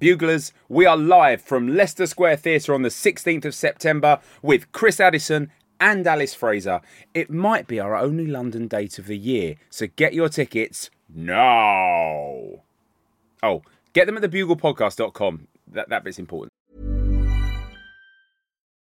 Buglers, we are live from Leicester Square Theatre on the 16th of September with Chris Addison and Alice Fraser. It might be our only London date of the year, so get your tickets now. Oh, get them at thebuglepodcast.com. That, that bit's important.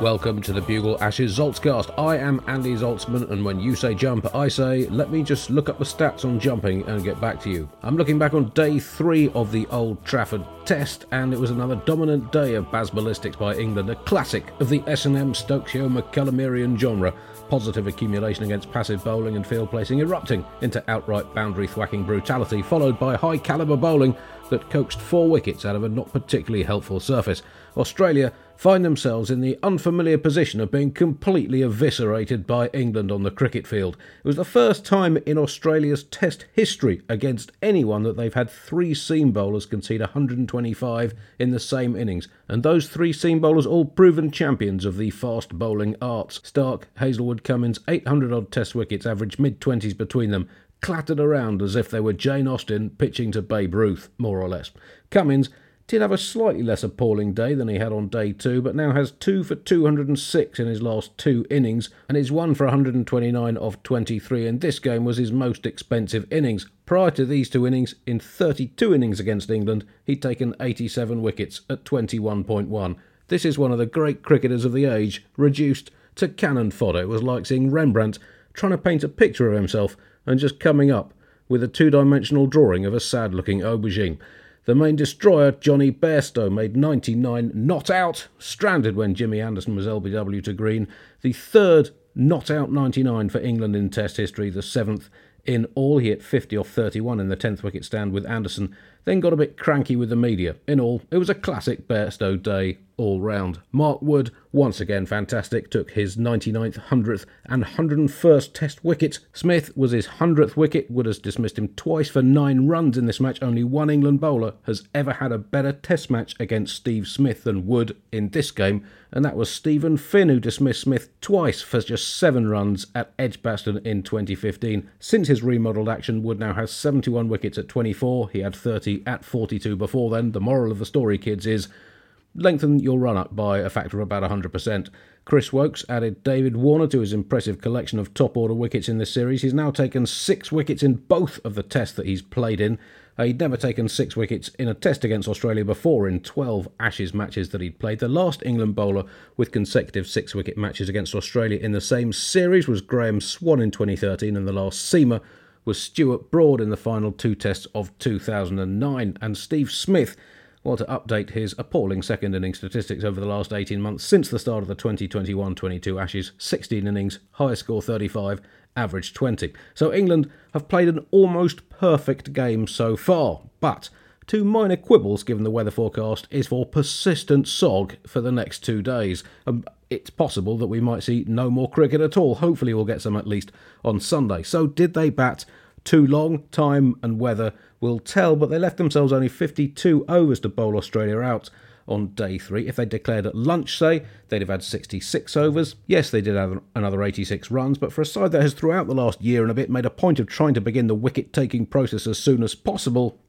Welcome to the Bugle Ashes Zaltzcast. I am Andy Zaltzman, and when you say jump, I say, let me just look up the stats on jumping and get back to you. I'm looking back on day three of the Old Trafford Test, and it was another dominant day of Ballistics by England, a classic of the S&M Stokesio McCullumerian genre. Positive accumulation against passive bowling and field placing erupting into outright boundary thwacking brutality, followed by high calibre bowling that coaxed four wickets out of a not particularly helpful surface. Australia find themselves in the unfamiliar position of being completely eviscerated by England on the cricket field. It was the first time in Australia's Test history against anyone that they've had three seam bowlers concede 125 in the same innings, and those three seam bowlers all proven champions of the fast bowling arts. Stark, Hazlewood, Cummins, 800 odd Test wickets, average mid 20s between them, clattered around as if they were Jane Austen pitching to Babe Ruth, more or less. Cummins did have a slightly less appalling day than he had on day two, but now has two for 206 in his last two innings, and is one for 129 of 23, and this game was his most expensive innings. Prior to these two innings, in 32 innings against England, he'd taken 87 wickets at 21.1. This is one of the great cricketers of the age, reduced to cannon fodder. It was like seeing Rembrandt trying to paint a picture of himself and just coming up with a two dimensional drawing of a sad looking aubergine. The main destroyer, Johnny Bairstow, made 99 not out, stranded when Jimmy Anderson was LBW to Green. The third not out 99 for England in Test history, the seventh in all. He hit 50 off 31 in the 10th wicket stand with Anderson, then got a bit cranky with the media. In all, it was a classic Bairstow day all round. Mark Wood, once again fantastic, took his 99th, 100th, and 101st Test wicket. Smith was his 100th wicket. Wood has dismissed him twice for nine runs in this match. Only one England bowler has ever had a better Test match against Steve Smith than Wood in this game, and that was Steven Finn, who dismissed Smith twice for just seven runs at Edgbaston in 2015. Since his remodelled action, Wood now has 71 wickets at 24. He had 30 at 42 before then. The moral of the story, kids, is lengthen your run up by a factor of about 100%. Chris Woakes added David Warner to his impressive collection of top order wickets in this series. He's now taken six wickets in both of the tests that he's played in. Uh, he'd never taken six wickets in a test against Australia before in 12 Ashes matches that he'd played. The last England bowler with consecutive six wicket matches against Australia in the same series was Graeme Swann in 2013, and the last seamer was Stuart Broad in the final two tests of 2009. And Steve Smith well, to update his appalling second innings statistics over the last 18 months since the start of the 2021 22 Ashes 16 innings, highest score 35, average 20. So England have played an almost perfect game so far, but two minor quibbles given the weather forecast is for persistent sog for the next two days. Um, it's possible that we might see no more cricket at all. Hopefully, we'll get some at least on Sunday. So, did they bat too long? Time and weather will tell, but they left themselves only 52 overs to bowl Australia out on day three. If they declared at lunch, say, they'd have had 66 overs. Yes, they did have another 86 runs, but for a side that has throughout the last year and a bit made a point of trying to begin the wicket taking process as soon as possible,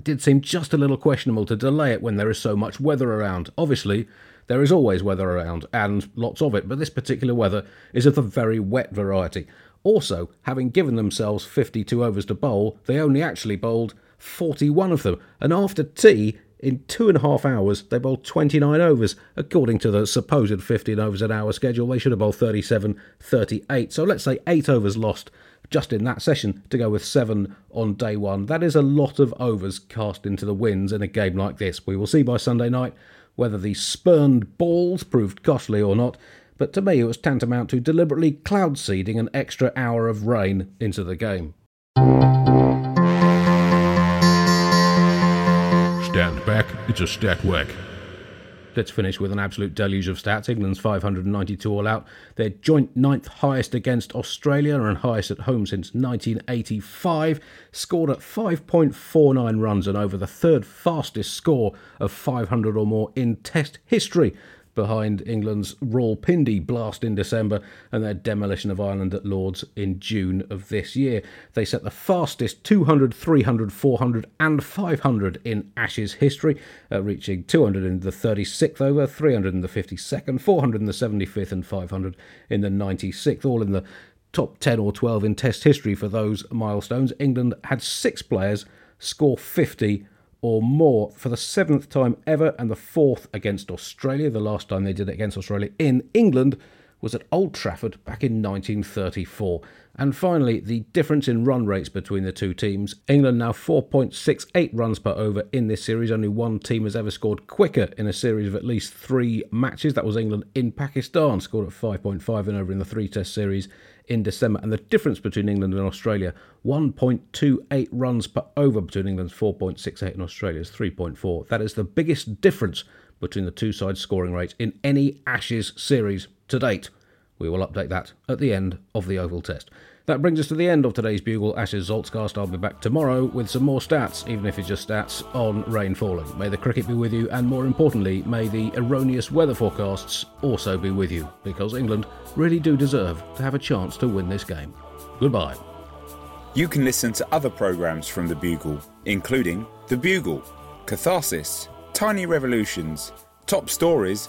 it did seem just a little questionable to delay it when there is so much weather around. Obviously, there is always weather around, and lots of it, but this particular weather is of the very wet variety. Also, having given themselves 52 overs to bowl, they only actually bowled 41 of them, and after tea, in two and a half hours, they bowled 29 overs. According to the supposed 15 overs an hour schedule, they should have bowled 37, 38. So let's say 8 overs lost just in that session to go with seven on day one. That is a lot of overs cast into the winds in a game like this. We will see by Sunday night whether the spurned balls proved costly or not, but to me it was tantamount to deliberately cloud seeding an extra hour of rain into the game. Stand back, it's a stat whack. Let's finish with an absolute deluge of stats. England's 592 all out. Their joint ninth highest against Australia and highest at home since 1985. Scored at 5.49 runs and over the third fastest score of 500 or more in Test history behind England's Raw Rawalpindi blast in December and their demolition of Ireland at Lords in June of this year. They set the fastest 200, 300, 400, and 500 in Ashes history, uh, reaching 200 in the 36th over, 300 in the 52nd, 400 in the 75th, and 500 in the 96th, all in the top 10 or 12 in Test history for those milestones. England had six players score 50 or more for the seventh time ever and the fourth against Australia. The last time they did it against Australia in England was at Old Trafford back in 1934. And finally, the difference in run rates between the two teams. England now 4.68 runs per over in this series. Only one team has ever scored quicker in a series of at least three matches. That was England in Pakistan, scored at 5.5 and over in the three test series in December. And the difference between England and Australia 1.28 runs per over between England's 4.68 and Australia's 3.4. That is the biggest difference between the two sides' scoring rates in any Ashes series to date. We will update that at the end of the Oval Test. That brings us to the end of today's Bugle Ashes Zaltzcast. I'll be back tomorrow with some more stats, even if it's just stats on rain falling. May the cricket be with you, and more importantly, may the erroneous weather forecasts also be with you, because England really do deserve to have a chance to win this game. Goodbye. You can listen to other programmes from The Bugle, including The Bugle, Catharsis, Tiny Revolutions, Top Stories,